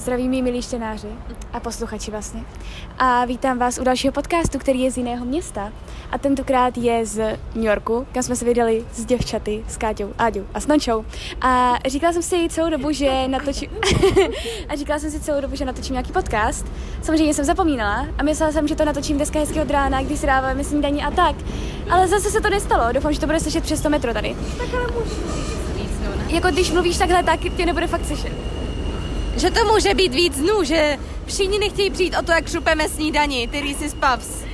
Zdraví mý milí čtenáři a posluchači vlastně. A vítám vás u dalšího podcastu, který je z jiného města. A tentokrát je z New Yorku, kam jsme se vydali s děvčaty, s Káťou, Áďou a s Nončou. A říkala jsem si celou dobu, že natočím... a říkala jsem si celou dobu, že natočím nějaký podcast. Samozřejmě jsem zapomínala a myslela jsem, že to natočím dneska hezkého od rána, když si dáváme snídaní a tak. Ale zase se to nestalo. Doufám, že to bude slyšet přes 100 metro tady. Tak ale můžu no, ne? Jako když mluvíš takhle, tak tě nebude fakt slyšet. Že to může být víc dnů, že všichni nechtějí přijít o to, jak šupeme snídani, ty Reese's Puffs.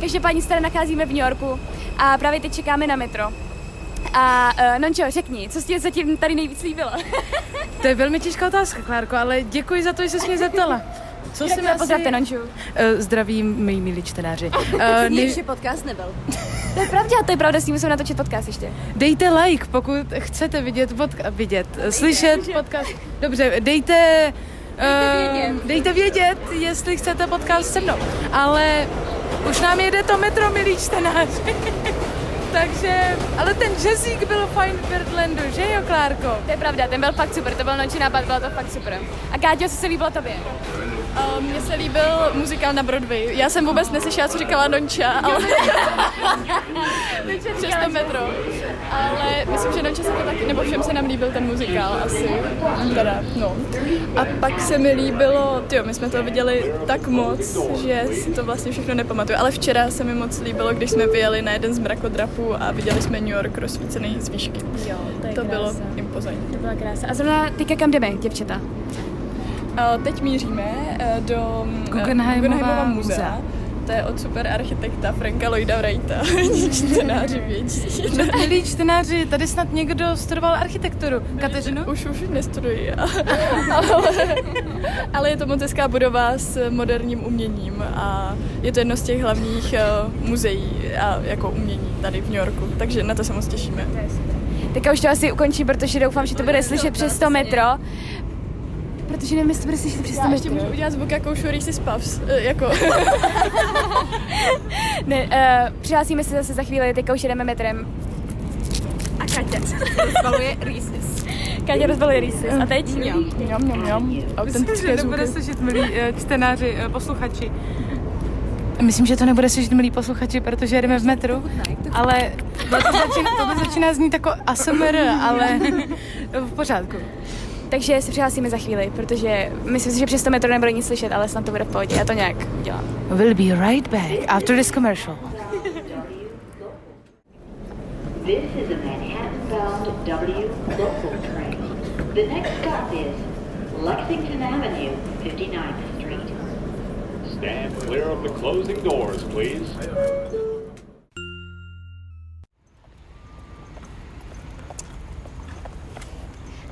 Každopádně se tady nacházíme v New Yorku a právě teď čekáme na metro. A uh, Nončo, řekni, co ti zatím tady nejvíc líbilo? To je velmi těžká otázka, Klárko, ale děkuji za to, že jsi mě zeptala. Co si asi... Pozdravte, Nonču. Uh, zdravím, mý milí čtenáři. Uh, ne... ještě podcast nebyl. to je pravda, to je pravda, s tím musím natočit podcast ještě. Dejte like, pokud chcete vidět, podka- vidět, slyšet podcast. Dobře, dejte... Dejte vědět. Uh, dejte vědět, jestli chcete podcast se mnou. Ale už nám jede to metro, milí čtenáři. Takže, ale ten jazzík byl fajn v Birdlandu, že jo, Klárko? To je pravda, ten byl fakt super, to byl noční nápad, bylo to fakt super. A Káťo, co se líbilo tobě? Uh, Mně se líbil muzikál na Broadway. Já jsem vůbec neslyšela, co říkala Nonča, ale přes to metro. Ale myslím, že Nonča se to taky, nebo všem se nám líbil ten muzikál asi. Teda, no. A pak se mi líbilo, jo, my jsme to viděli tak moc, že si to vlastně všechno nepamatuju. Ale včera se mi moc líbilo, když jsme vyjeli na jeden z mrakodrapů a viděli jsme New York rozsvícený z výšky. Jo, to je To bylo impozantní. To byla krása. A zrovna teďka kam jdeme, děvčata? Teď míříme uh, do mm, Guggenheimova Guggenheimova muzea. muzea. To je od super architekta Franka Lloyda Wrighta. Čtenáři vědí. Milí čtenáři, tady snad někdo studoval architekturu. Kateřino? Už, už nestuduji, ale, ale je to moc hezká budova s moderním uměním a je to jedno z těch hlavních uh, muzeí a jako umění tady v New Yorku, takže na to se moc těšíme. Teďka už to asi ukončí, protože doufám, že to bude slyšet přes 100 metro. Protože nevím, jestli to bude slyšet přes 100 Já ještě můžu udělat zvuk jako Reese's Puffs, eh, jako Ne, uh, přihlásíme se zase za chvíli, teďka už jedeme metrem. A Katě. Rozbaluje Reese's. Katě rozbaluje Reese's. A teď? Jo. mňam, mňam, mňam, Myslím, že nebude slyšet, milí eh, čtenáři, posluchači. Myslím, že to nebude slyšet, milí posluchači, protože jedeme v metru, ale tohle začíná, tohle začíná znít jako ASMR, ale v pořádku. Takže se přihlásíme za chvíli, protože myslím si, že přes 100 metro nebude nic slyšet, ale snad to bude v pohodě. Já to nějak udělám. We'll be right back after this commercial. This is a Manhattan-bound W local train. The next stop is Lexington Avenue, 59th Street. Stand clear of the closing doors, please.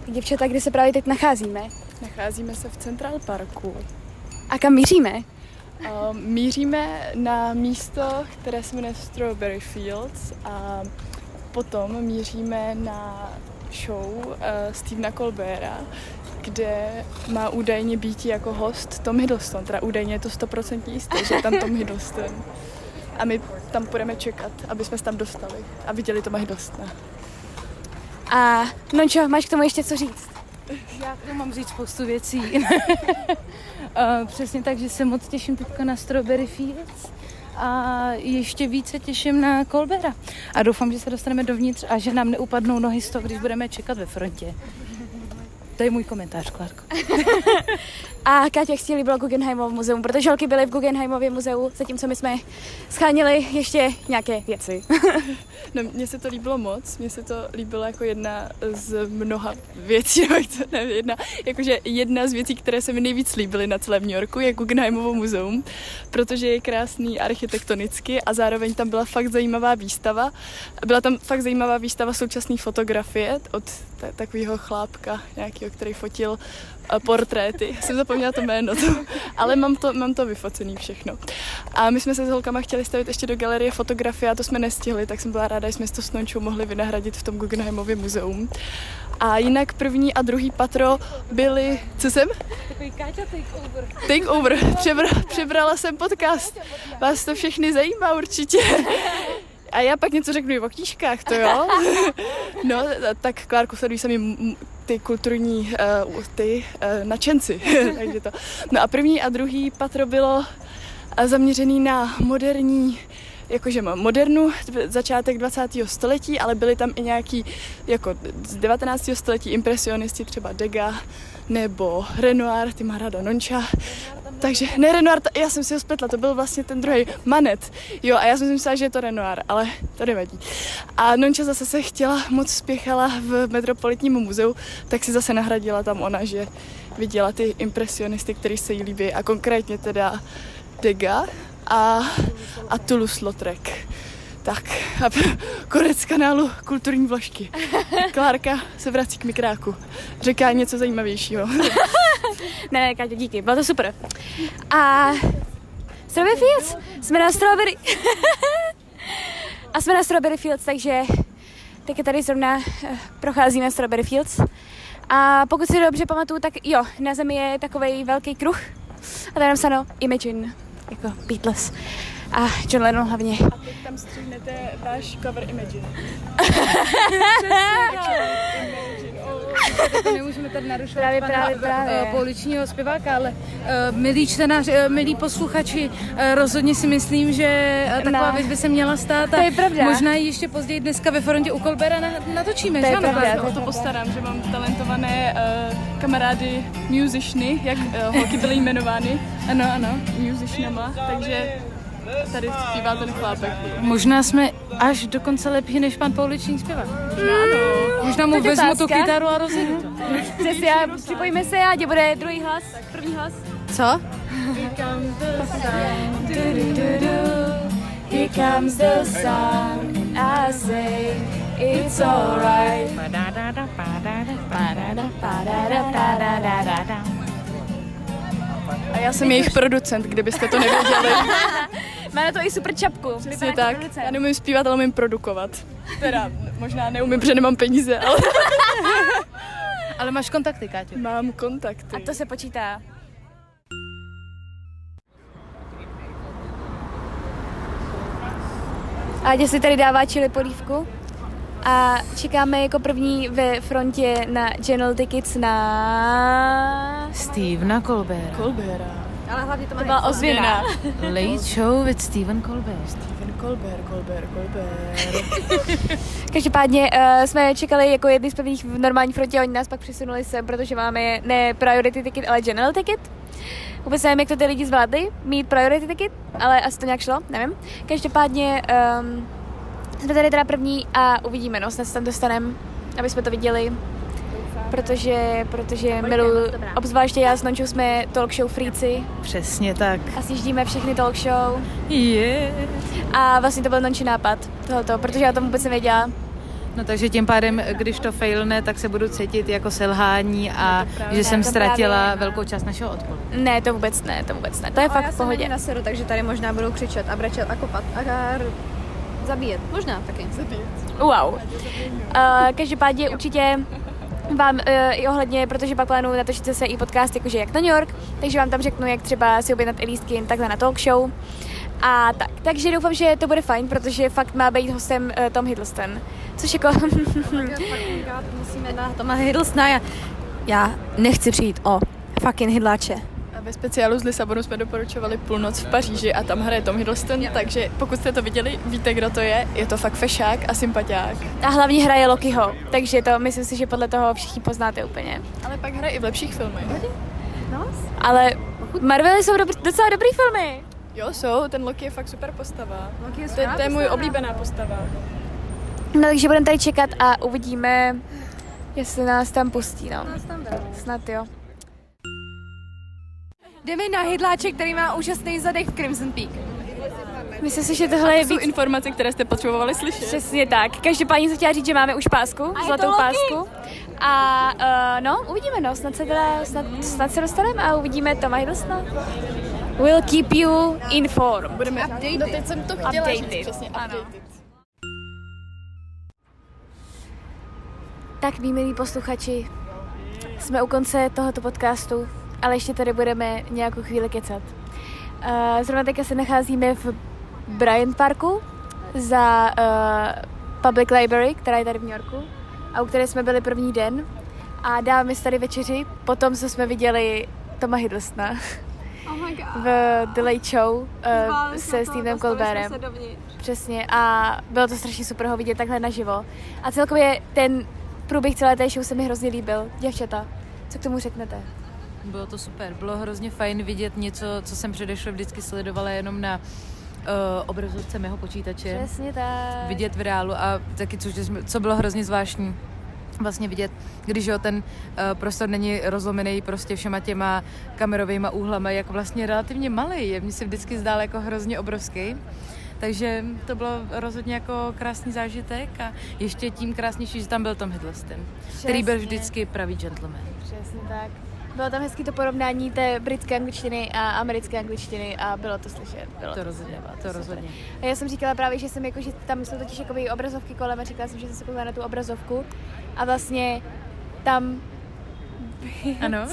Děvčata, kde se právě teď nacházíme? Nacházíme se v Central Parku. A kam míříme? Um, míříme na místo, které se jmenuje Strawberry Fields a potom míříme na show uh, Stevena Colbera, kde má údajně být jako host Tom Hiddleston, teda údajně je to 100% jisté, že je tam Tom Hiddleston. A my tam budeme čekat, aby jsme se tam dostali a viděli Toma Hiddlestona. A Nončo, máš k tomu ještě co říct? Já k tomu mám říct spoustu věcí. uh, přesně tak, že se moc těším teďka na Strawberry Fields a ještě více těším na Colbera. A doufám, že se dostaneme dovnitř a že nám neupadnou nohy z toho, když budeme čekat ve frontě. To je můj komentář, Klárko. A Káťa, jak si líbilo Guggenheimovo muzeum, protože holky byly v Guggenheimově muzeu, zatímco my jsme schánili ještě nějaké věci. No, mně se to líbilo moc, mně se to líbilo jako jedna z mnoha věcí, nebo jak to nevím, jedna, jakože jedna z věcí, které se mi nejvíc líbily na celém New Yorku, je Guggenheimovo muzeum, protože je krásný architektonicky a zároveň tam byla fakt zajímavá výstava. Byla tam fakt zajímavá výstava současné fotografie od ta- takového chlápka nějakého, který fotil eh, portréty. Jsem zapomněla to jméno, to, ale mám to, mám to vyfocený všechno. A my jsme se s holkama chtěli stavit ještě do galerie fotografie a to jsme nestihli, tak jsem byla ráda, že jsme to s Nončou mohli vynahradit v tom Guggenheimově muzeum. A jinak první a druhý patro byly, co jsem? Takový Káťa takeover. Takeover. Přebra, přebrala jsem podcast. Vás to všechny zajímá určitě. A já pak něco řeknu i o knížkách, to jo. No, tak Klárku, sleduj se mi m- ty kulturní uh, ty uh, nadšenci. Takže to. No a první a druhý patro bylo uh, zaměřený na moderní jakože mám modernu, začátek 20. století, ale byly tam i nějaký jako z 19. století impresionisti, třeba Degas nebo Renoir, ty má ráda Nonča. Takže ne Renoir, to, já jsem si ho spletla, to byl vlastně ten druhý Manet. Jo, a já jsem si myslela, že je to Renoir, ale to nevadí. A Nonča zase se chtěla, moc spěchala v Metropolitnímu muzeu, tak si zase nahradila tam ona, že viděla ty impresionisty, který se jí líbí a konkrétně teda Degas a, a Toulouse-Lautrec. Tak, a konec kanálu kulturní vložky. Klárka se vrací k mikráku. Říká něco zajímavějšího. ne, ne, Káťo, díky, bylo to super. A Strawberry Fields, jsme na Strawberry. a jsme na Strawberry Fields, takže teď tady zrovna eh, procházíme Strawberry Fields. A pokud si dobře pamatuju, tak jo, na zemi je takový velký kruh a tam je napsáno Imagine, jako Beatles. A John Lennon hlavně. A teď tam stříhnete váš cover Imagine. to nemůžeme tady narušovat Právě, pana, právě, eh, právě. pouličního zpěváka, ale uh, milí čtenáři, uh, milí posluchači, uh, rozhodně si myslím, že uh, taková Ne. věc by se měla stát To je pravda. možná ji ještě později dneska ve frontě u Kolbera na, natočíme, To je že ano, pravda. Já se o to postarám, že mám talentované uh, kamarády musiciany, jak uh, holky byly jmenovány Ano, ano. musicianama, takže tady zpívá ten chlápek. Možná jsme až dokonce lepší než pan pouliční zpěvák. Ano. Možná mu vezmu tu kytaru a rozjedu to. Přesně, a připojíme se, ať bude druhý hlas, první hlas. Co? Here comes the sun, I say it's alright. A já jsem jejich producent, kdybyste to nevěděli. Má na to i super čapku. Přesně tak. Já neumím zpívat, ale umím produkovat. Teda možná neumím, protože nemám peníze, ale Ale máš kontakty, Káťo. mám kontakty. A to se počítá. Ádě si tady dává čili polívku a čekáme jako první ve frontě na General Tickets na... Stevena Colbert. Colbera. Ale hlavně to má To byla ozvěna. Late show with Steven Colbert. Ten Colbert, Colbert, Colbert. Každopádně uh, jsme čekali jako jedny z prvních v normální frontě a oni nás pak přesunuli sem, protože máme ne priority ticket, ale general ticket. Vůbec nevím, jak to ty lidi zvládli, mít priority ticket, ale asi to nějak šlo, nevím. Každopádně um, jsme tady teda první a uvidíme, no, snad se tam dostaneme, aby jsme to viděli. Protože, protože miluju, obzvláště já s Nončou jsme talk show freaci Přesně tak. a sjíždíme všechny talk show. Je. A vlastně to byl Nonči nápad tohoto, protože já to vůbec nevěděla. No takže tím pádem, když to failne, tak se budu cítit jako selhání a že jsem to ztratila právě. velkou část našeho odpoledne. Ne, to vůbec ne, to vůbec ne. To je já fakt v jsem pohodě. na seru, takže tady možná budou křičet a brečet a kopat a r- zabíjet. Možná taky. Wow. Uh, každopádně určitě vám uh, i ohledně, protože pak plánuju natočit zase i podcast jakože jak na New York, takže vám tam řeknu, jak třeba si objednat i lístky takhle na talk show. A tak, takže doufám, že to bude fajn, protože fakt má být hostem uh, Tom Hiddleston. Což jako, Musíme na Toma Hiddlestona. Já, já nechci přijít o fucking hydláče. Ve speciálu z Lisabonu jsme doporučovali půlnoc v Paříži a tam hraje Tom Hiddleston, takže pokud jste to viděli, víte, kdo to je. Je to fakt fešák a sympatiák. a hlavně hraje Lokiho, takže to myslím si, že podle toho všichni poznáte úplně. Ale pak hraje i v lepších filmech. Ale Marvely jsou dobr- docela dobrý filmy. Jo, jsou, ten Loki je fakt super postava. Loki je To je, to je můj oblíbená postava. No takže budeme tady čekat a uvidíme, jestli nás tam pustí, no. Snad jo. Jdeme na hydláče, který má úžasný zadek v Crimson Peak. Myslím si, že tohle je To jsou víc informace, které jste potřebovali slyšet. Přesně tak. Každopádně jsem chtěla říct, že máme už pásku, je zlatou pásku. A uh, no, uvidíme, no, snad se teda, snad, snad se dostaneme a uvidíme Toma Hiddlestona. We'll keep you informed. Budeme updated. No teď jsem to chtěla Updated. říct, přesně, Ano. updated. Tak, mý milí posluchači, jsme u konce tohoto podcastu, ale ještě tady budeme nějakou chvíli kecat. Uh, zrovna teďka se nacházíme v Bryant Parku za uh, Public Library, která je tady v New Yorku a u které jsme byli první den. a dáváme si tady večeři, potom co jsme viděli Toma Hiddlestona Oh my god. v The Late Show uh, se Stevenem Colbertem. Přesně a bylo to strašně super ho vidět takhle naživo. A celkově ten průběh celé té show se mi hrozně líbil. Děvčata, co k tomu řeknete? Bylo to super. Bylo hrozně fajn vidět něco, co jsem předešle vždycky sledovala jenom na uh, obrazovce mého počítače. Přesně tak. Vidět v reálu a taky, což, co bylo hrozně zvláštní, vlastně vidět, když jo, ten uh, prostor není rozlomený prostě všema těma kamerovými úhlama, jak vlastně relativně malý. Je mně se vždycky zdál jako hrozně obrovský. Takže to bylo rozhodně jako krásný zážitek a ještě tím krásnější, že tam byl Tom Hiddleston, který byl Přesně. vždycky pravý gentleman. Přesně tak. Bylo tam hezky to porovnání té britské angličtiny a americké angličtiny a bylo to slyšet. Bylo To rozhodně, bylo to super. rozhodně. A já jsem říkala právě, že jsem jako, že tam jsou totiž jakoby obrazovky kolem a říkala jsem, že jsem se koukala na tu obrazovku a vlastně tam Ano.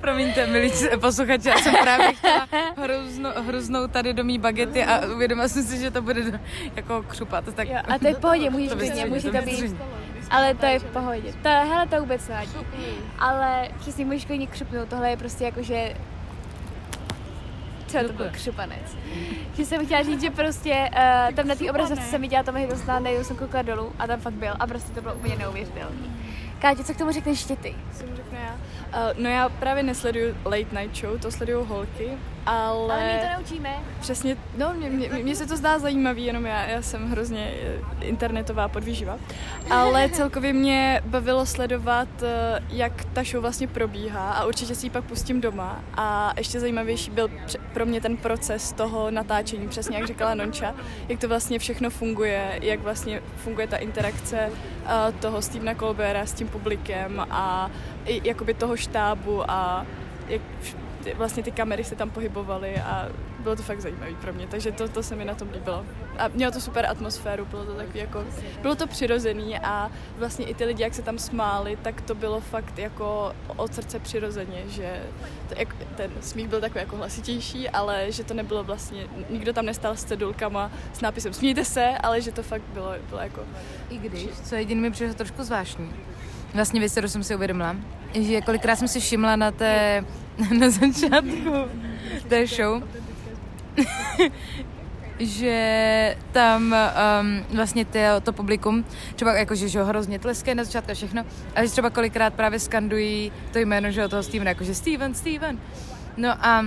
Promiňte, milí posluchači, já jsem právě chtěla hrozno, hroznout tady do mý bagety a uvědomila jsem si, že to bude jako křupat. Tak Jo, a to je v pohodě, můžeš To vystřihni, může to to být. Ale to je v pohodě. To, hele, to vůbec nevadí. Ale přesně můžeš klidně křupnout, tohle je prostě jako, že co to byl křupanec. Že jsem chtěla říct, že prostě uh, tam na té obrazovce jsem viděla Tomy Hiddlestona, najednou jsem koukala dolů a tam fakt byl a prostě to bylo úplně neuvěřitelné. Káťo, co k tomu řekneš ještě ty? Co mu řeknu já? Uh, no já právě nesleduju Late Night Show, to sledují holky, ale... Ale my to naučíme. Přesně, no, mě, mě, mě se to zdá zajímavý, jenom já, já jsem hrozně eh, internetová podvýživa. Ale celkově mě bavilo sledovat, eh, jak ta show vlastně probíhá a určitě si ji pak pustím doma. A ještě zajímavější byl pro mě ten proces toho natáčení, přesně jak říkala Nonča, jak to vlastně všechno funguje, jak vlastně funguje ta interakce eh, toho Stevena Colbera s tím publikem a i jakoby toho štábu a jak ty, vlastně ty kamery se tam pohybovaly a bylo to fakt zajímavé pro mě, takže to, to se mi na tom líbilo. A mělo to super atmosféru, bylo to takový jako, bylo to přirozený a vlastně i ty lidi, jak se tam smáli, tak to bylo fakt jako od srdce přirozeně, že to, jak, ten smích byl takový jako hlasitější, ale že to nebylo vlastně, nikdo tam nestal s cedulkama s nápisem smějte se, ale že to fakt bylo, bylo jako I když, co jediný mi přišlo trošku zvláštní. Vlastně věc, kterou jsem si uvědomila, že kolikrát jsem si všimla na té, na začátku té show, že tam um, vlastně to, to publikum, třeba jakože že hrozně tleskají na začátku a všechno, ale že třeba kolikrát právě skandují to jméno, že toho Stevena, jakože Steven, Steven. No a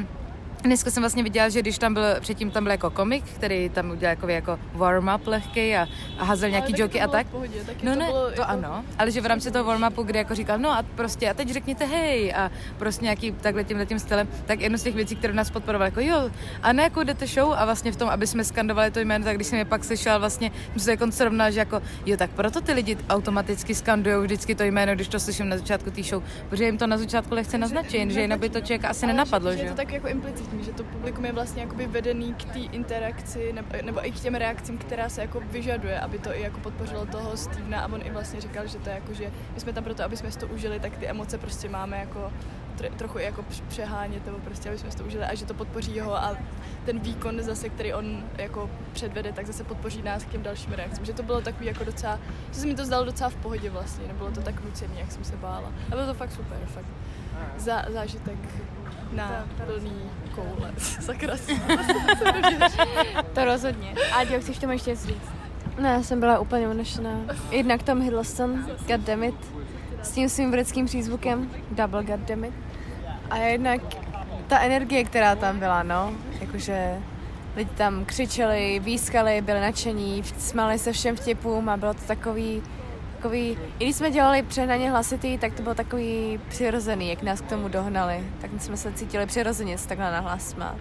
Dneska jsem vlastně viděla, že když tam byl, předtím tam byl jako komik, který tam udělal jako, jako warm-up lehkej a, a házel nějaký joky to a tak. pohodě, no to ne, bylo to jako- ano, ale že v rámci toho warm-upu, kdy jako říkal, no a prostě a teď řekněte hej a prostě nějaký takhle tímhle tím stylem, tak jedno z těch věcí, které nás podporovaly, jako jo, a ne jako jdete show? A vlastně v tom, aby jsme skandovali to jméno, tak když jsem je pak slyšel, vlastně jsem se jako srovnal, že jako jo, tak proto ty lidi automaticky skandují vždycky to jméno, když to slyším na začátku té show, protože jim to na začátku lehce naznačí, že jinak by to člověka asi Ale nenapadlo, že, je to tak jako implicitní, že to publikum je vlastně jakoby vedený k té interakci nebo, nebo i k těm reakcím, která se jako vyžaduje, aby to i jako podpořilo toho Stevena a on i vlastně říkal, že to je jako, že my jsme tam proto, aby jsme si to užili, tak ty emoce prostě máme jako tr- trochu jako př- přehánět nebo prostě, aby jsme si to užili a že to podpoří ho a ten výkon zase, který on jako předvede, tak zase podpoří nás k těm dalším reakcím. Že to bylo takový jako docela, že se mi to zdalo docela v pohodě vlastně, nebylo to tak nucený, jak jsem se bála. A bylo to fakt super, fakt za, zážitek na plný koule. Sakra. To rozhodně. Áďo, chceš tomu ještě říct? No, já jsem byla úplně unešená. Jednak Tom Hiddleston, goddammit, s tím svým britským přízvukem, double goddammit. A jednak ta energie, která tam byla, no, jakože lidi tam křičeli, výskali, byli nadšení, smáli se všem vtipům a bylo to takový, takový, i když jsme dělali přehnaně hlasitý, tak to bylo takový přirozený, jak nás k tomu dohnali. Tak jsme se cítili přirozeně se takhle na hlas smát.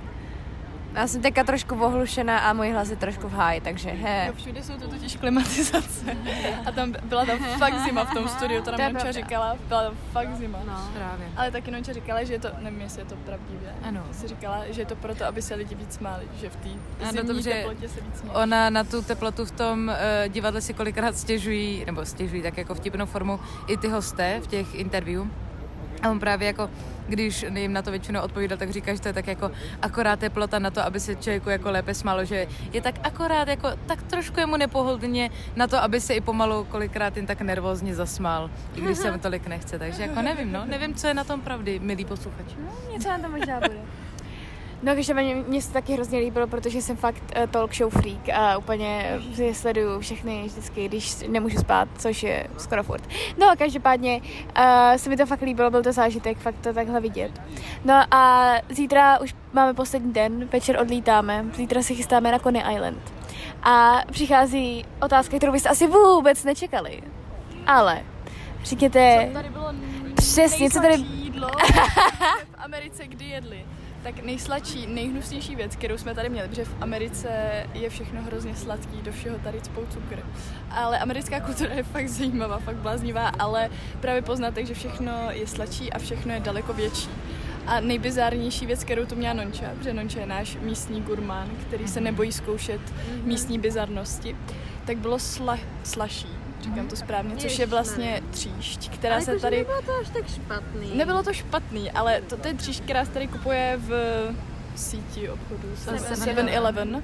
Já jsem teďka trošku ohlušená a můj hlas je trošku v háji, takže he. No, všude jsou to totiž klimatizace. A tam byla tam fakt zima v tom studiu, to nám To Nonča říkala, byla tam fakt zima. No. Právě. Ale taky Nonča říkala, že je to, nevím, jestli je to pravdivé, Ano. si říkala, že je to proto, aby se lidi víc smáli, že v té zimní dobře. teplotě se víc smáli. Ona na tu teplotu v tom uh, divadle si kolikrát stěžují, nebo stěžují tak jako vtipnou formu i ty hosté v těch interview. A on právě jako, když jim na to většinou odpovídal, tak říká, že to je tak jako akorát teplota na to, aby se člověku jako lépe smálo, že je tak akorát jako, tak trošku jemu nepohodlně na to, aby se i pomalu kolikrát jen tak nervózně zasmál, i když se mu tolik nechce. Takže jako nevím, no, nevím, co je na tom pravdy, milí posluchači. Něco na to možná bude. No, když mě, mě se taky hrozně líbilo, protože jsem fakt uh, talk show freak a úplně si sleduju všechny vždycky, když nemůžu spát, což je skoro furt. No, každopádně uh, se mi to fakt líbilo, byl to zážitek, fakt to takhle vidět. No a zítra už máme poslední den, večer odlítáme, zítra se chystáme na Coney Island. A přichází otázka, kterou byste asi vůbec nečekali. Ale řekněte Tady bylo přesně, co tady... jídlo v Americe kdy jedli. Tak nejsladší, nejhnusnější věc, kterou jsme tady měli, protože v Americe je všechno hrozně sladký, do všeho tady cpou cukr. Ale americká kultura je fakt zajímavá, fakt bláznivá, ale právě poznatek, že všechno je sladší a všechno je daleko větší. A nejbizárnější věc, kterou tu měla Nonča, protože Nonča je náš místní gurmán, který se nebojí zkoušet místní bizarnosti, tak bylo sla, slaší, říkám to správně, což je vlastně tříšť, která se tady... Nebylo to až tak špatný. Nebylo to špatný, ale to, to je tříšť, která se tady kupuje v síti obchodu 7-Eleven.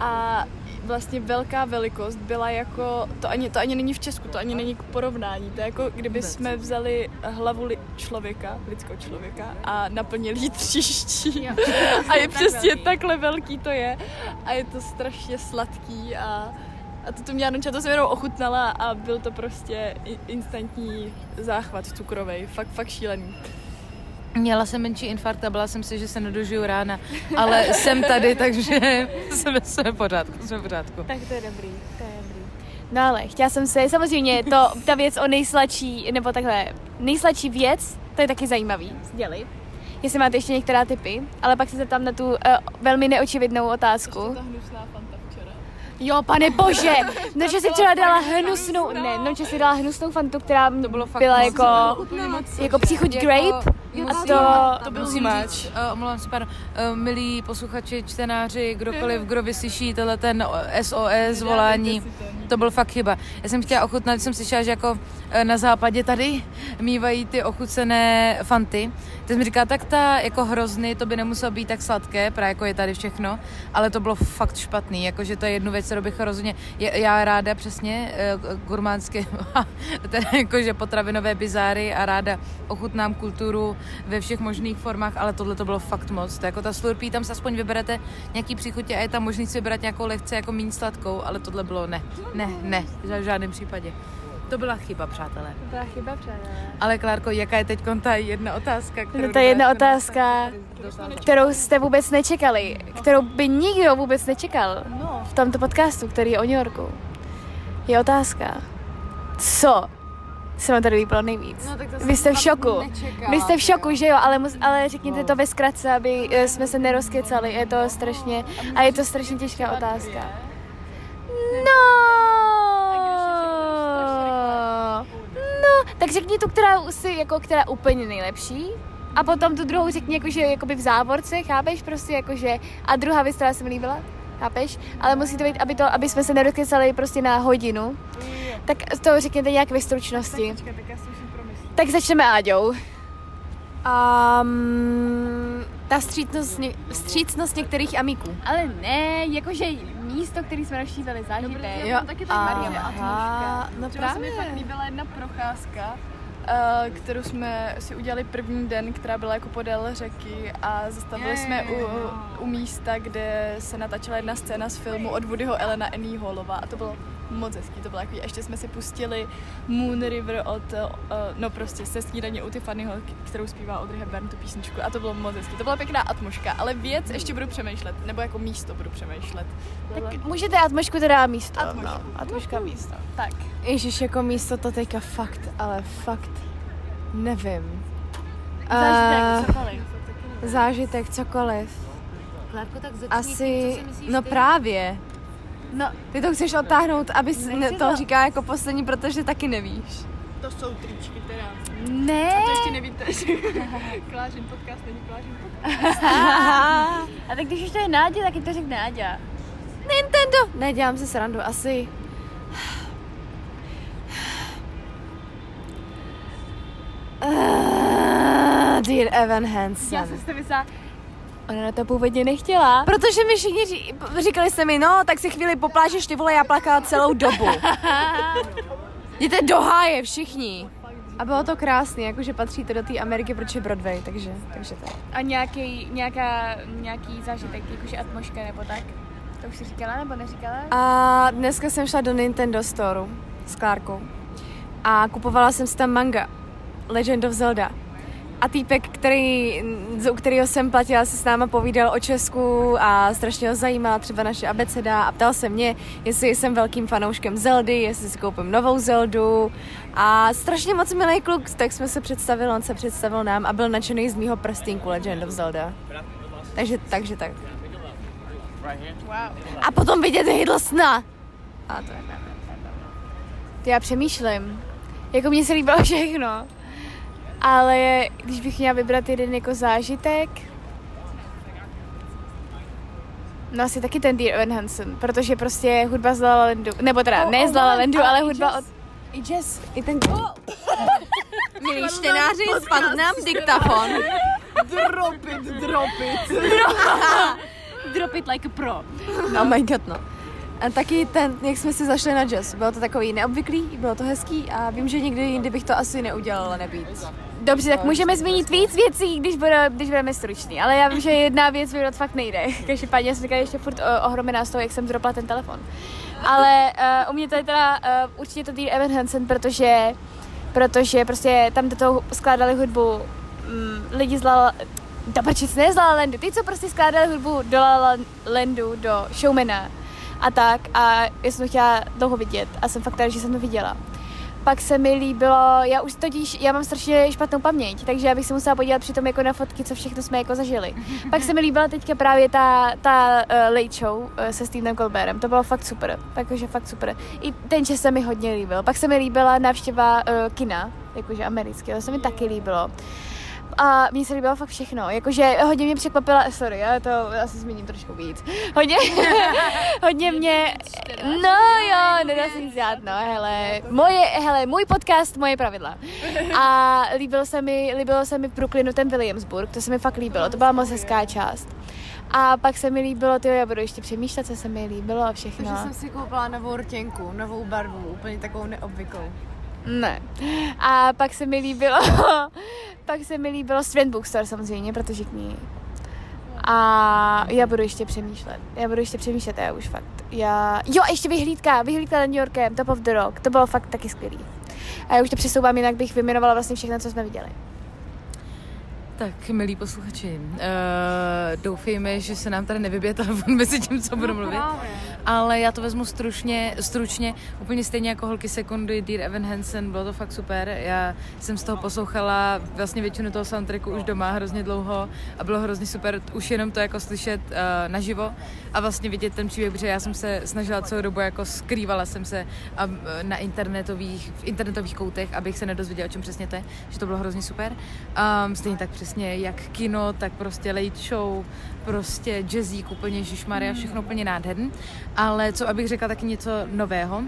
A vlastně velká velikost byla jako, to ani, to ani není v Česku, to ani není k porovnání. To je jako, kdyby jsme vzali hlavu li, člověka, lidského člověka a naplnili ji tříští. a je přesně takhle velký to je. A je to strašně sladký a a to, to měla Nonča, to jsem jenom ochutnala a byl to prostě instantní záchvat cukrovej. Fakt, fakt šílený. Měla jsem menší infarkt a byla jsem si, že se nedožiju rána, ale jsem tady, takže jsme, jsme v pořádku, jsme v pořádku. Tak to je dobrý, to je dobrý. No ale chtěla jsem se, samozřejmě to, ta věc o nejsladší, nebo takhle, nejsladší věc, to je taky zajímavý sdělit. Jestli máte ještě některá typy, ale pak se zeptám na tu uh, velmi neočividnou otázku. Ta hnusná. Jo, pane bože, Noče si včera dala hnusnou, ne, Noče si dala hnusnou fantu, která to bylo fakt byla jako, jako příchuť grape a to, To byl Musím říct, uh, omlouvám se, pardon, uh, milí posluchači, čtenáři, kdokoliv, kdo vyslyší tenhle ten eh, SOS volání, to. byl fakt chyba. Já jsem chtěla ochutnat, když jsem slyšela, že jako eh, na západě tady mývají ty ochucené fanty. Teď mi říká, tak ta jako hrozny, to by nemuselo být tak sladké, právě jako je tady všechno, ale to bylo fakt špatný, jakože to je jednu věc, kterou bych hrozně, je- já ráda přesně eh, gurmánské, teda jakože potravinové bizáry a ráda ochutnám kulturu ve všech možných formách, ale tohle to bylo fakt moc. To jako ta slurpí, tam se aspoň vyberete nějaký příchutě a je tam možný si vybrat nějakou lehce jako méně sladkou, ale tohle bylo ne, ne, ne, v žádném případě. To byla chyba, přátelé. byla chyba, přátelé. Ale Klárko, jaká je teď ta jedna otázka? Kterou No, ta jedna otázka, kterou jste vůbec nečekali, kterou by nikdo vůbec nečekal No. v tomto podcastu, který je o New Yorku, je otázka, co se vám tady líbilo nejvíc? No, tak to Vy jste v šoku. nečekala, Vy jste v šoku, že jo, ale, mus, ale řekněte to ve zkratce, aby eh, jsme se nerozkecali. Je to strašně, a je to strašně těžká otázka. No, no, tak řekni tu, která si, jako, která úplně nejlepší, a potom tu druhou řekni jakože jakoby v závorce, chápeš prostě jakože, a druhá věc, která se mi líbila, chápeš? Ale musí to být, aby, to, aby jsme se nerozkecali prostě na hodinu. Tak to řekněte nějak ve stručnosti. Tak začneme Áďou. Um, ta vstřícnost, ně, vstřícnost některých amíků. Ale ne, jakože místo, který jsme navštívili, zážitek. Jo, taky tak Marie Aha, no Třeba se mi právě. fakt líbila jedna procházka, eh, kterou jsme si udělali první den, která byla jako podél řeky a zastavili jsme u, u místa, kde se natáčela jedna scéna z filmu od Woodyho Elena Annie Hallová a to bylo moc hezký, to bylo takový, ještě jsme si pustili Moon River od, uh, no prostě se snídaně u Tiffanyho, kterou zpívá Audrey Hepburn tu písničku a to bylo moc hezký, to byla pěkná atmoška, ale věc ještě budu přemýšlet, nebo jako místo budu přemýšlet. Tak můžete atmošku teda místo. Atmošku. No, atmoška místo. Tak. Ježíš, jako místo to teďka fakt, ale fakt nevím. Zážitek, Eh, cokoliv. zážitek, cokoliv. Klárko, tak začni Asi, no právě. No, Ty to chceš otáhnout, aby to říká jako poslední, protože taky nevíš. To jsou tričky teda. ne. To ještě nevíte, že Klážin podcast není Klážin podcast. A tak když už to je Nádě, tak je to řekne Náďa. Nintendo! Ne, dělám si srandu, asi... Dear Evan Hansen. Já jsem si to myslela, ona na to původně nechtěla. Protože mi všichni ří, říkali se mi, no, tak si chvíli poplážeš ty vole, já plakala celou dobu. Jděte do háje všichni. A bylo to krásný, jakože patří to do té Ameriky, proč je Broadway, takže, takže to. A nějaký, nějaká, nějaký zážitek, jakože atmoška nebo tak? To už jsi říkala nebo neříkala? A dneska jsem šla do Nintendo Store s Klárkou a kupovala jsem si tam manga Legend of Zelda. A týpek, který, u kterého jsem platila, se s náma povídal o Česku a strašně ho zajímala třeba naše abeceda a ptal se mě, jestli jsem velkým fanouškem Zeldy, jestli si koupím novou Zeldu a strašně moc milý kluk, tak jsme se představili, on se představil nám a byl nadšený z mýho prstínku Legend of Zelda. Takže, takže tak. A potom vidět Hiddlestona. A to je já přemýšlím. Jako mně se líbilo všechno. Ale když bych měla vybrat jeden jako zážitek, No asi taky ten Dear Evan Hansen, protože prostě hudba z La La Landu, nebo teda Oh, ne z La La Landu, ale hudba od... I jazz, i ten... Milí čtenáři, spadl nám diktafon. Drop it, drop it. Drop it like a pro. Oh my god, no. A taky ten, jak jsme si zašli na jazz, bylo to takový neobvyklý, bylo to hezký a vím, že někdy jindy bych to asi neudělala nebýt. Dobře, tak můžeme zmínit víc věcí, když, bude, když budeme struční, ale já vím, že jedna věc vybrat fakt nejde. Každopádně jsem říkala ještě furt o, ohromená z toho, jak jsem dropla ten telefon. Ale uh, u mě to je teda uh, určitě to Dear Evan Hansen, protože, protože prostě tam do toho skládali hudbu um, lidi z La Dobrčic, ne z La La Landu, ty, co prostě skládali hudbu do La La Landu, do showmana a tak a já jsem to chtěla dlouho vidět a jsem fakt ráda, že jsem to viděla. Pak se mi líbilo, já už totiž, já mám strašně špatnou paměť, takže já bych se musela podívat přitom jako na fotky, co všechno jsme jako zažili. Pak se mi líbila teďka právě ta, ta uh, late show uh, se Stevenem Colbertem, to bylo fakt super, takže fakt super. I ten čas se mi hodně líbil. Pak se mi líbila návštěva uh, kina, jakože americké, to se mi taky líbilo. A mně se líbilo fakt všechno, jakože hodně mě překvapila, sorry, já to asi zmíním trošku víc. Hodně, hodně mě, no jo, nedá se nic dělat, no, hele, moje, hele, můj podcast, moje pravidla. A líbilo se mi, líbilo se mi v Brooklynu ten Williamsburg, to se mi fakt líbilo, to byla moc hezká část. A pak se mi líbilo, tyjo, já budu ještě přemýšlet, co se mi líbilo a všechno. Takže jsem si koupila novou rtěnku, novou barvu, úplně takovou neobvyklou. Ne. A pak se mi líbilo, pak se mi líbilo Strand Bookstore samozřejmě, protože knihy. A já budu ještě přemýšlet. Já budu ještě přemýšlet, já už fakt. Já... Jo, ještě vyhlídka, vyhlídka na New Yorkem, Top of the Rock, to bylo fakt taky skvělý. A já už to přesouvám, jinak bych vyjmenovala vlastně všechno, co jsme viděli. Tak, milí posluchači, uh, doufejme, že se nám tady nevybije telefon mezi tím, co budu mluvit. Ale já to vezmu stručně, stručně, úplně stejně jako holky sekundy Dear Evan Hansen, bylo to fakt super. Já jsem z toho poslouchala vlastně většinu toho soundtracku už doma hrozně dlouho a bylo hrozně super už jenom to jako slyšet uh, naživo a vlastně vidět ten příběh, protože já jsem se snažila celou dobu jako skrývala jsem se a, uh, na internetových, v internetových koutech, abych se nedozvěděla, o čem přesně to je, že to bylo hrozně super. Um, stejně tak přesně jak kino, tak prostě late show, prostě jazzík úplně, Ježišmarja, všechno úplně nádherný. Ale co abych řekla taky něco nového,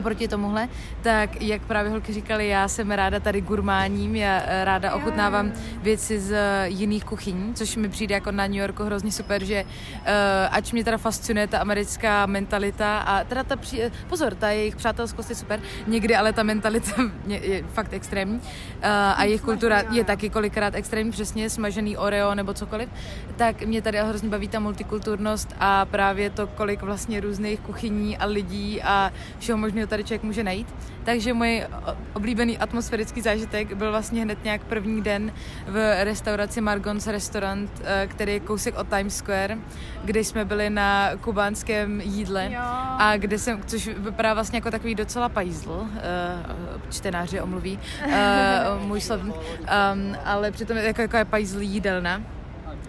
oproti tomuhle, tak jak právě holky říkali, já jsem ráda tady gurmáním, já eh, ráda ochutnávám věci z eh, jiných kuchyní, což mi přijde jako na New Yorku hrozně super, že uh, ač mě teda fascinuje ta americká mentalita a teda ta, při, pozor, ta jejich přátelskost je super, někdy ale ta mentalita je fakt extrémní uh, a jejich kultura je taky kolikrát extrémní, přesně smažený Oreo nebo cokoliv, tak mě tady hrozně baví ta multikulturnost a právě to, kolik vlastně různých kuchyní a lidí a všeho možného tady člověk může najít. Takže můj o- oblíbený atmosférický zážitek byl vlastně hned nějak první den v restauraci Margons Restaurant, eh, který je kousek od Times Square, kde jsme byli na kubánském jídle a kde jsem, což vypadá vlastně jako takový docela pajzl, eh, čtenáři omluví, eh, můj slovník, um, ale přitom je jako, jako je pajzl jídelna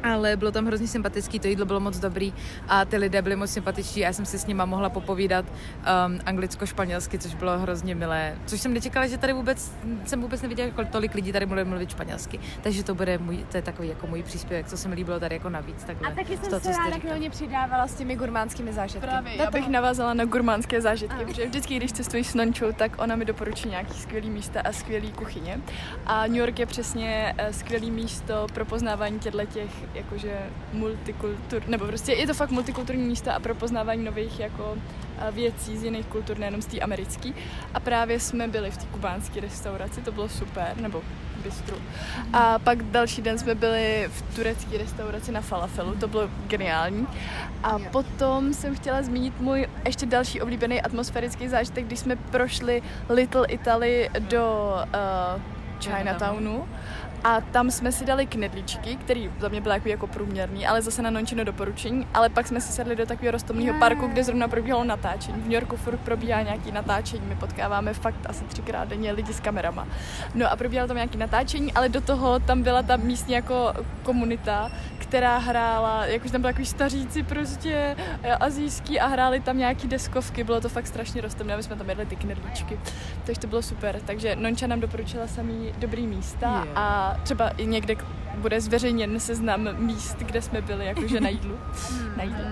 ale bylo tam hrozně sympatický, to jídlo bylo moc dobrý a ty lidé byli moc sympatiční a já jsem si s nima mohla popovídat um, anglicko-španělsky, což bylo hrozně milé. Což jsem nečekala, že tady vůbec, jsem vůbec neviděla, kolik tolik lidí tady bude mluvit španělsky. Takže to bude můj, to je takový jako můj příspěvek, co se mi líbilo tady jako navíc. Takhle, A taky jsem toho, se ráda k přidávala s těmi gurmánskými zážitky. Právě, já bych navázala na gurmánské zážitky, protože vždycky, když cestuji s Nončou, tak ona mi doporučí nějaký skvělý místa a skvělý kuchyně. A New York je přesně eh, skvělý místo pro poznávání těchto těch, jakože multikultur, nebo prostě je to fakt multikulturní místo a pro poznávání nových jako eh, věcí z jiných kultur, nejenom z té americké. A právě jsme byli v té kubánské restauraci, to bylo super, nebo bistru. A pak další den jsme byli v turecké restauraci na falafelu, to bylo geniální. A potom jsem chtěla zmínit můj ještě další oblíbený atmosférický zážitek, když jsme prošli Little Italy do uh, Chinatownu. A tam jsme si dali knedlíčky, které za mě byly jako, jako průměrný, ale zase na nončino doporučení. Ale pak jsme si sedli do takového rostomného parku, kde zrovna probíhalo natáčení. V New Yorku furt probíhá nějaký natáčení, my potkáváme fakt asi třikrát denně lidi s kamerama. No a probíhalo tam nějaký natáčení, ale do toho tam byla ta místní jako komunita, která hrála, jakože tam byli takový staříci prostě eh, azijský a hráli tam nějaký deskovky, bylo to fakt strašně rostomné, my jsme tam jedli ty knedlíčky, takže to bylo super. Takže Nonča nám doporučila samý dobrý místa Jo. a třeba i někde bude zveřejněn seznam míst, kde jsme byli jakože na jídlu. Na jídlo.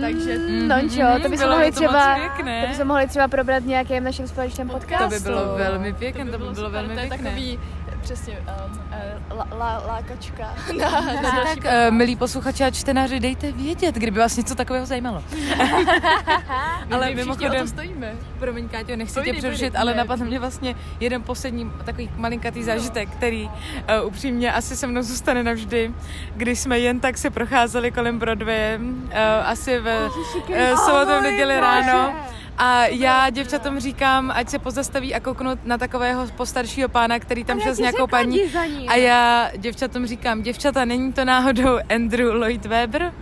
Takže Nončo, to by se Bylo mohli by to třeba, pěkné. to by se mohli třeba probrat v nějakém našem společném podcastu. To by bylo velmi pěkné, to by bylo super, velmi to je pěkné. takový přesně um, uh, la, la, lákačka na, na další Tak, uh, milí posluchači a čtenáři, dejte vědět, kdyby vás něco takového zajímalo. ale My všichni o mimochodem, to stojíme. promiň Káťo, nechci tě Povídej, přerušit, ale napadl mě vlastně jeden poslední takový malinkatý zážitek, který uh, upřímně asi se mnou zůstane navždy, když jsme jen tak se procházeli kolem Broadwaye, uh, asi ve uh, sobotu v neděli ráno. A já děvčatům říkám, ať se pozastaví a kouknout na takového postaršího pána, který tam šel s nějakou paní. A já děvčatům říkám, děvčata, není to náhodou Andrew Lloyd Webber?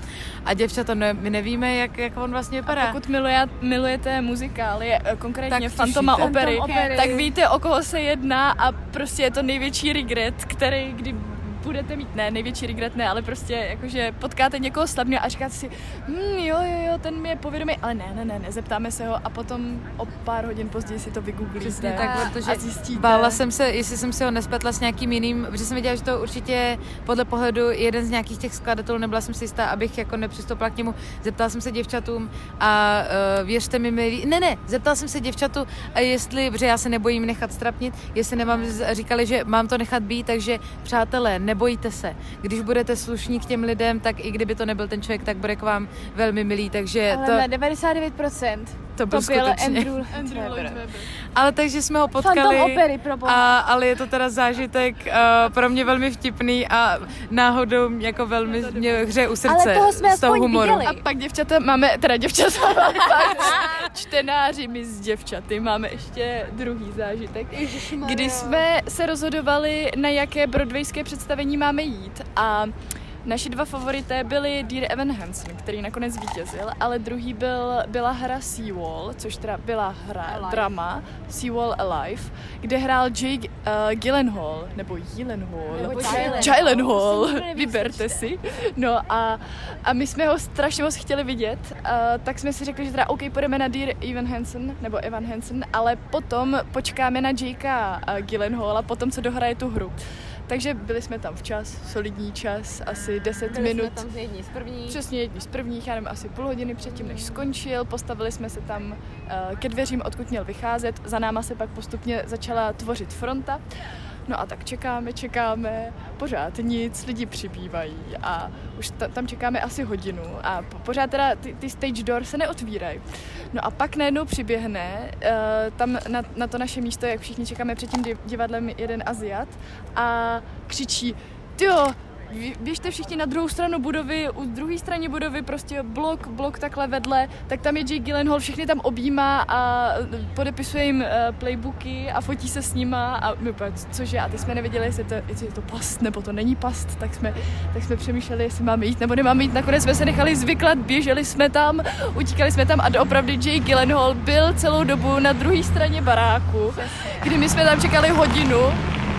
A děvčata, no, my nevíme, jak, jak on vlastně vypadá. Pokud miluje, milujete muzikály, eh, konkrétně Tak Fantoma opery, opery. tak víte, o koho se jedná a prostě je to největší regret, který kdy budete mít, ne, největší regret ne, ale prostě jakože potkáte někoho slavného a říkáte si, hm, jo, jo, jo, ten mi je povědomý, ale ne, ne, ne, nezeptáme se ho a potom o pár hodin později si to vygooglíte Přesně tak, protože a zjistíte. bála jsem se, jestli jsem si ho nespletla s nějakým jiným, protože jsem věděla, že to určitě podle pohledu jeden z nějakých těch skladatelů, nebyla jsem si jistá, abych jako nepřistoupila k němu. Zeptala jsem se děvčatům a uh, věřte mi, milí, ne, ne, zeptala jsem se děvčatu, a jestli, protože já se nebojím nechat strapnit, jestli nemám, říkali, že mám to nechat být, takže přátelé, nebojte se. Když budete slušní k těm lidem, tak i kdyby to nebyl ten člověk, tak bude k vám velmi milý, takže Ale to, na 99% to byl to byl skutečně. Andrew, Andrew Lloyd Webber. Ale takže jsme ho potkali. Opery. A, ale je to teda zážitek uh, pro mě velmi vtipný a náhodou jako velmi mě hře u srdce Ale toho jsme z toho humoru. viděli. A pak děvčata máme, teda děvčata máme pak čtenáři, my s děvčaty máme ještě druhý zážitek, kdy jsme se rozhodovali, na jaké broadwayské představení máme jít a Naši dva favorité byli Dear Evan Hansen, který nakonec vítězil, ale druhý byl, byla hra Seawall, což teda byla hra, Alive. drama Seawall Alive, kde hrál Jake uh, Gyllenhaal, nebo Gyllenhaal, Nebo Gyllenhaal, vyberte si. No a, a my jsme ho strašně moc chtěli vidět, uh, tak jsme si řekli, že teda OK, půjdeme na Dear Evan Hansen, nebo Evan Hansen, ale potom počkáme na Jakea uh, Gyllenhaala, potom co dohraje tu hru. Takže byli jsme tam včas, solidní čas, asi 10 Byli minut. jsme tam z jední z první. Přesně jedni z prvních, já nevím, asi půl hodiny předtím, než skončil. Postavili jsme se tam uh, ke dveřím, odkud měl vycházet. Za náma se pak postupně začala tvořit fronta. No a tak čekáme, čekáme, pořád nic, lidi přibývají a už ta, tam čekáme asi hodinu a po, pořád teda ty, ty stage door se neotvírají. No a pak najednou přiběhne uh, tam na, na to naše místo, jak všichni čekáme před tím div- divadlem jeden Aziat a křičí, jo, běžte všichni na druhou stranu budovy, u druhé straně budovy prostě blok, blok takhle vedle, tak tam je Jake Gyllenhaal, všechny tam objímá a podepisuje jim eh, playbooky a fotí se s nima a my cože, a ty jsme nevěděli, jestli to, jestli je to past nebo to není past, tak jsme, tak jsme přemýšleli, jestli máme jít nebo nemáme jít, nakonec jsme se nechali zvyklat, běželi jsme tam, utíkali jsme tam a doopravdy Jake Gyllenhaal byl celou dobu na druhé straně baráku, kdy my jsme tam čekali hodinu,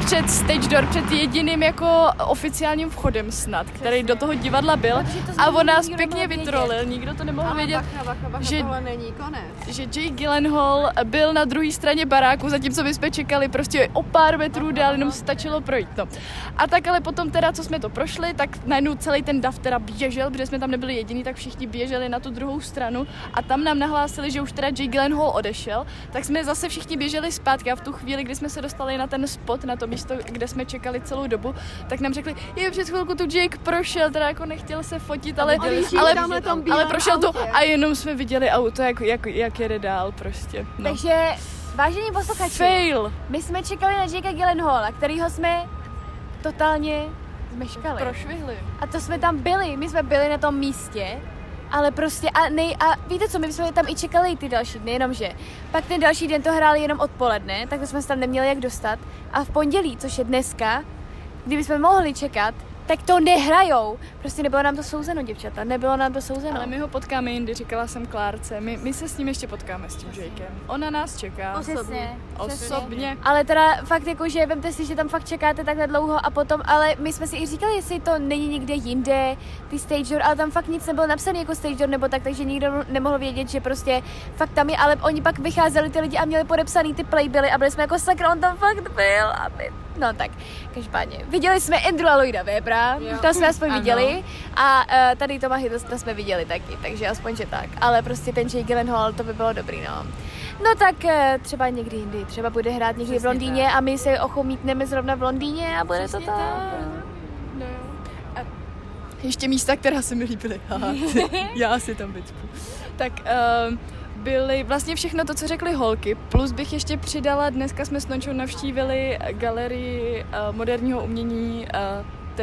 před stage door, před jediným jako oficiálním vchodem snad, který do toho divadla byl a on nás pěkně vytrolil, nikdo to nemohl vědět, bacha, bacha, bacha, že- není konec. že Jake Gyllenhaal byl na druhé straně baráku, zatímco my jsme čekali prostě o pár metrů dál, jenom stačilo projít. No. A tak ale potom teda, co jsme to prošli, tak najednou celý ten dav teda běžel, protože jsme tam nebyli jediní, tak všichni běželi na tu druhou stranu a tam nám nahlásili, že už teda Jake Gyllenhaal odešel, tak jsme zase všichni běželi zpátky a v tu chvíli, kdy jsme se dostali na ten spot, na to místo, kde jsme čekali celou dobu, tak nám řekli, je před chvilku tu Jake prošel, teda jako nechtěl se fotit, ale, ale, ale bílém prošel to a jenom jsme viděli auto, jak, jak, jak jede dál prostě. No. Takže, vážení posluchači, Fail! my jsme čekali na Jakea Gyllenhaala, kterýho jsme totálně zmeškali. Prošvihli. A to jsme tam byli, my jsme byli na tom místě, ale prostě a, nej, a víte co, my jsme tam i čekali ty další dny, jenomže pak ten další den to hráli jenom odpoledne, tak jsme se tam neměli jak dostat. A v pondělí, což je dneska, kdyby jsme mohli čekat, tak to nehrajou. Prostě nebylo nám to souzeno, děvčata, nebylo nám to souzeno. Ale my ho potkáme jindy, říkala jsem Klárce. My, my se s ním ještě potkáme, s tím Jakem. Ona nás čeká. Přesně, Osobně. Ale teda fakt jako, že vemte si, že tam fakt čekáte takhle dlouho a potom, ale my jsme si i říkali, jestli to není někde jinde, ty stage door, ale tam fakt nic nebylo napsané jako stage door nebo tak, takže nikdo nemohl vědět, že prostě fakt tam je, ale oni pak vycházeli ty lidi a měli podepsaný ty playbilly a byli jsme jako sakra, on tam fakt byl a my, no tak, každopádně. Viděli jsme Andrew a Lloyda Webra, to jsme aspoň Ano. viděli a uh, tady Toma Hiddlestona jsme viděli taky, takže aspoň, že tak, ale prostě ten Jake Gyllenhaal, to by bylo dobrý, no. No tak eh, třeba někdy jindy, třeba bude hrát někdy v Přesně Londýně a my se ochomítneme zrovna v Londýně a bude to tak. No jo. A ještě místa, která se mi líbily. Haha, Já si tam vycpu. Tak uh, byly vlastně všechno to, co řekly holky, plus bych ještě přidala, dneska jsme s Nončou navštívili galerii uh, moderního umění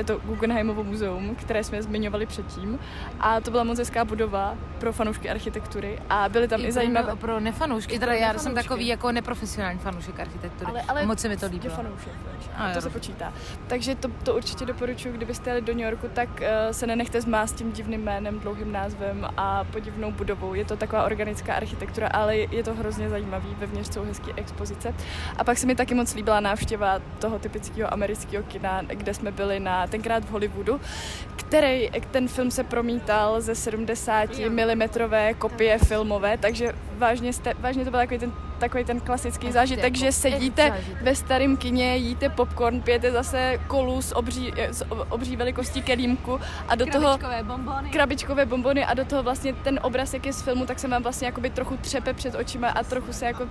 uh, této Guggenheimovo muzeum, které jsme zmiňovali předtím. A to byla moc hezká budova pro fanoušky architektury a byly tam i, I zajímavé... pro, pro nefanoušky, teda já jsem nefanoušky. takový jako neprofesionální fanoušek architektury. Ale, ale a moc se mi to je líbilo. fanoušek, A to se počítá. Takže to, to určitě doporučuji, kdybyste jeli do New Yorku, tak uh, se nenechte zmást tím divným jménem, dlouhým názvem a podivnou budovou. Je to taková organická architektura, ale je to hrozně zajímavý, vevnitř jsou hezké expozice. A pak se mi taky moc líbila návštěva toho typického amerického kina, kde jsme byli na tenkrát v Hollywoodu, který ten film se promítal ze 70 mm kopie filmové, takže vážně, jste, vážně to byl takový ten, takový ten klasický zážitek, že sedíte ve starém kině, jíte popcorn, pijete zase kolu s obří, s obří velikostí kelímku a do toho bombony. krabičkové bombony a do toho vlastně ten obraz, jak je z filmu, tak se vám vlastně jakoby trochu třepe před očima a trochu se jako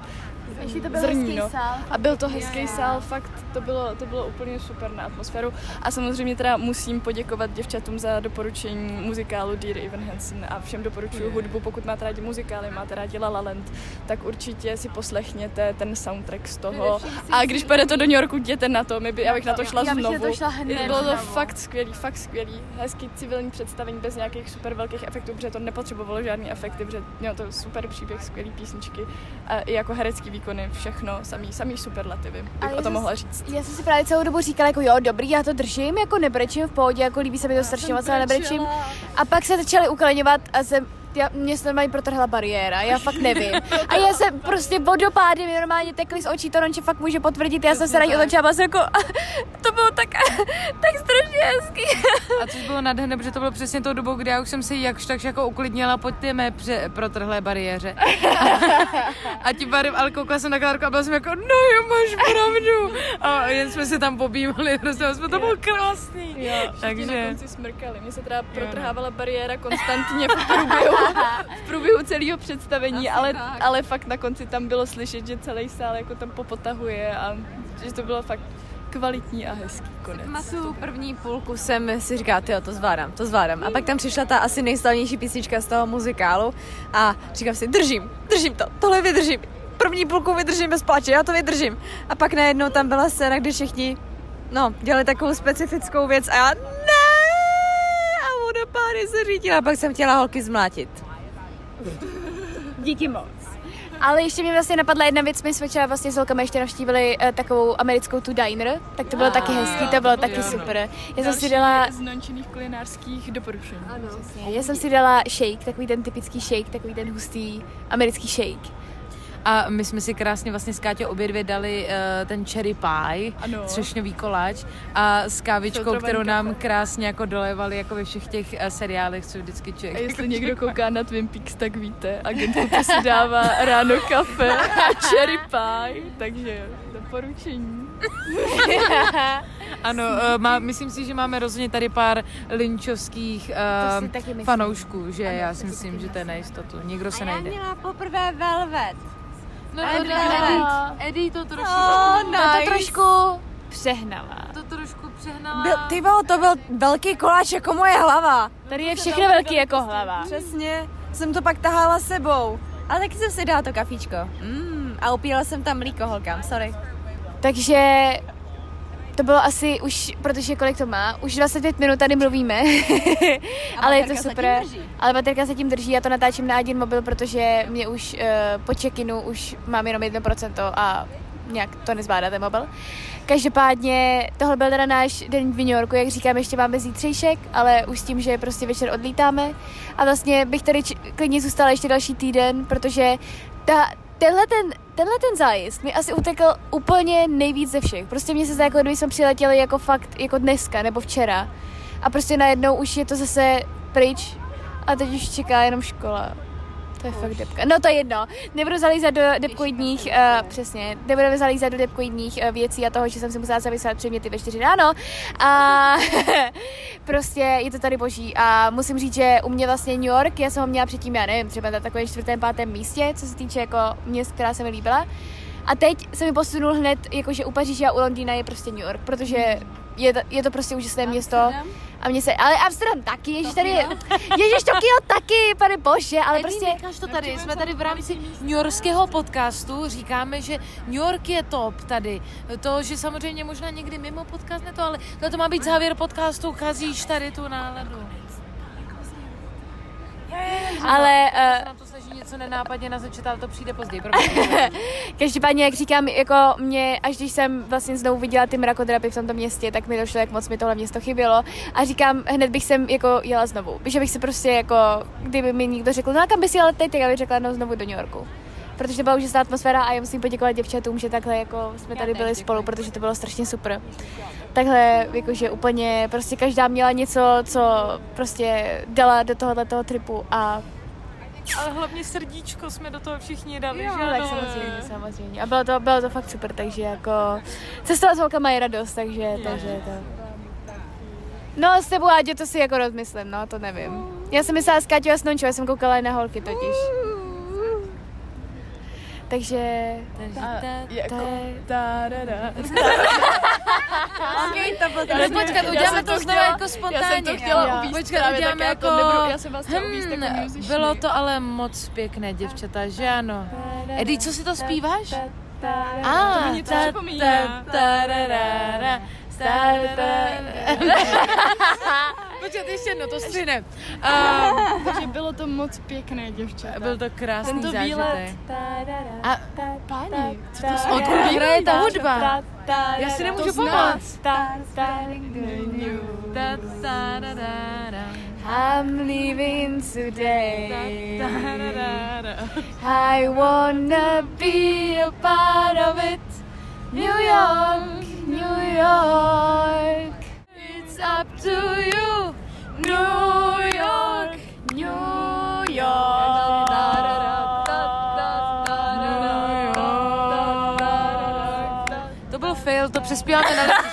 Ještě to byl zrní, hezký no. sál. A byl to hezký sál, fakt to bylo, to bylo úplně super na atmosféru. A samozřejmě teda musím poděkovat děvčatům za doporučení muzikálu Dear Evan Hansen a všem doporučuji hudbu, pokud máte rádi muzikály, máte rádi La La Land, tak určitě si poslechněte ten soundtrack z toho. A když půjdete do New Yorku, jděte na to, my by, já bych na to šla Já bych na znovu. to šla hned Bylo to fakt skvělý, fakt skvělý. Hezký civilní představení bez nějakých super velkých efektů, protože to nepotřebovalo žádný efekty, protože mělo to super příběh, skvělý písničky a i jako herecký výkony, všechno, samý, samý superlativy, bych Ale o tom mohla říct. Já jsem si právě celou dobu říkala, jako jo, dobrý, já to držím, jako nebrečím v pohodě, jako líbí se mi to strašně moc, ale nebrečím. A pak se začaly ukleňovat a jsem, já, mě se normálně protrhla bariéra, já fakt nevím. A já jsem prostě vodopády mi normálně tekly z očí, to Ronče fakt může potvrdit, já jsem se na ní otočila a byla jsem jako, to bylo tak, tak strašně hezký. A což bylo nádherné, protože to bylo přesně tou dobou, kdy já už jsem si jakž takž jako uklidnila pod ty mé pře- protrhlé bariéře. a tím pádem, ale koukala jsem na Klárku a byla jsem jako, no jo, máš pravdu. A jen jsme se tam pobývali, prostě jsme to bylo krásný. Jo, Takže- na konci smrkali. Mně se teda protrhávala bariéra konstantně v průběhu, v průběhu celého představení, ale, ale fakt na konci tam bylo slyšet, že celý sál jako tam popotahuje a že to bylo fakt kvalitní a hezký konec. Na tu první půlku jsem si říkala, jo, to zvládám, to zvládám. A pak tam přišla ta asi nejslavnější písnička z toho muzikálu a říkám si, držím, držím to, tohle vydržím. První půlku vydržím bez pláče, já to vydržím. A pak najednou tam byla scéna, kdy všichni, no, dělali takovou specifickou věc a já, A vodopády se řítila, a pak jsem chtěla holky zmlátit. Díky moc. Ale ještě mě vlastně napadla jedna věc, my jsme včera vlastně s holkami ještě navštívili uh, takovou americkou tu diner, tak to bylo taky hezký, to bylo taky super. Já jsem si dala, z nončených kulinářských doporučení. Ano. já jsem si dala shake, takový ten typický shake, takový ten hustý americký shake. A my jsme si krásně vlastně s Káťou obě dvě dali uh, ten cherry pie, Ano. třešňový koláč a s kávičkou, kterou nám kafe. krásně jako dolevali jako ve všech těch uh, seriálech, co vždycky A člověk jestli někdo kouká na Twin Peaks, tak víte, agentku si dává ráno kafe a cherry pie, takže doporučení. Ano, uh, má, myslím si, že máme rozhodně tady pár linčovských uh, fanoušků, že já si myslím, že to je na jistotu. Nikdo se najde. měla poprvé velvet. No, Eddie, Eddie to trošku, Oh, No to trošku přehnala. to trošku přehnala. Byl, ty vole, to byl velký koláč jako moje hlava. Tady je všechno velký jako hlava. Přesně, jsem to pak tahala sebou. Ale taky jsem si dala to kafíčko. Mm, a upíjela jsem tam mlíko holkám, sorry. Takže to bylo asi už, protože kolik to má, už 25 minut tady mluvíme, ale je to super. Ale baterka se tím drží, já to natáčím na Adin mobil, protože mě už uh, po check-inu už mám jenom 1% a nějak to nezvládá ten mobil. Každopádně tohle byl teda náš den v New Yorku, jak říkám, ještě máme zítřejšek, ale už s tím, že prostě večer odlítáme. A vlastně bych tady klidně zůstala ještě další týden, protože ta, tenhle ten, tenhle ten zájezd mi asi utekl úplně nejvíc ze všech. Prostě mě se zdá, jako kdyby jsme přiletěli jako fakt, jako dneska nebo včera. A prostě najednou už je to zase pryč a teď už čeká jenom škola. To je fakt depka. No to je jedno. Nebudu zalízat do depkoidních, uh, přesně, nebudeme zalízat do depkoidních uh, věcí a toho, že jsem si musela zapisovat předměty ve 4 ráno. A prostě je to tady boží. A musím říct, že u mě vlastně New York, já jsem ho měla předtím, já nevím, třeba na takovém čtvrtém, pátém místě, co se týče jako měst, která se mi líbila. A teď se mi posunul hned, jakože u Paříže a u Londýna je prostě New York, protože je to, je to prostě úžasné město. A mě se, ale Amsterdam taky, ježiš tady, je- ježiš Tokio taky, pane bože, ale prostě... Nekáž to tady, jsme tady v rámci New Yorkského podcastu, říkáme, že New York je top tady. To, že samozřejmě možná někdy mimo podcast ne to, ale to, to má být závěr podcastu, kazíš tady tu náladu. Ale uh, něco nenápadně naznačit, ale to přijde později. každopádně, jak říkám, jako mě, až když jsem vlastně znovu viděla ty mrakodrapy v tomto městě, tak mi došlo, jak moc mi tohle město chybělo. A říkám, hned bych sem jako jela znovu. Že bych se prostě jako, kdyby mi někdo řekl, no a kam bys jela teď, tak já bych řekla, no znovu do New Yorku. Protože to byla úžasná atmosféra a já musím poděkovat děvčatům, že takhle jako jsme tady byli spolu, protože to bylo strašně super. Takhle jakože úplně prostě každá měla něco, co prostě dala do tohohle toho tripu a Ale hlavně srdíčko jsme do toho všichni dali, Jo, že tak ano? samozřejmě, samozřejmě. A bylo to, bylo to fakt super, takže jako cestovat s holkama je radost, takže, takže to. No s tebou, Áďo, to si jako rozmyslím, no, to nevím. Já jsem myslela s Káťou a Snončou, já jsem koukala na holky totiž. Takže... Jako, To je- tarara. Okay, to byl Ale počkat, uděláme to to znovu jako spontánně. Já jsem to chtěla uvíct Počkat, právě, uděláme jako... to nebudu, já jsem vás chtěla uvíct jako Hmm, bylo to ale moc pěkné, děvčata, že ano? Edy, co si to zpíváš? A, To mi něco připomíná. Počkat, ještě jedno, to střihnem. Um, Takže bylo to moc pěkné, děvčata. byl to krásný Tento zážitek. výlet. A Páni, co to odkud hraje ta hudba? Já si nemůžu pomoct. I'm leaving today. I wanna be a part of it. New York, New York. It's up to you. New York, New York. To byl fail, to přespíváme na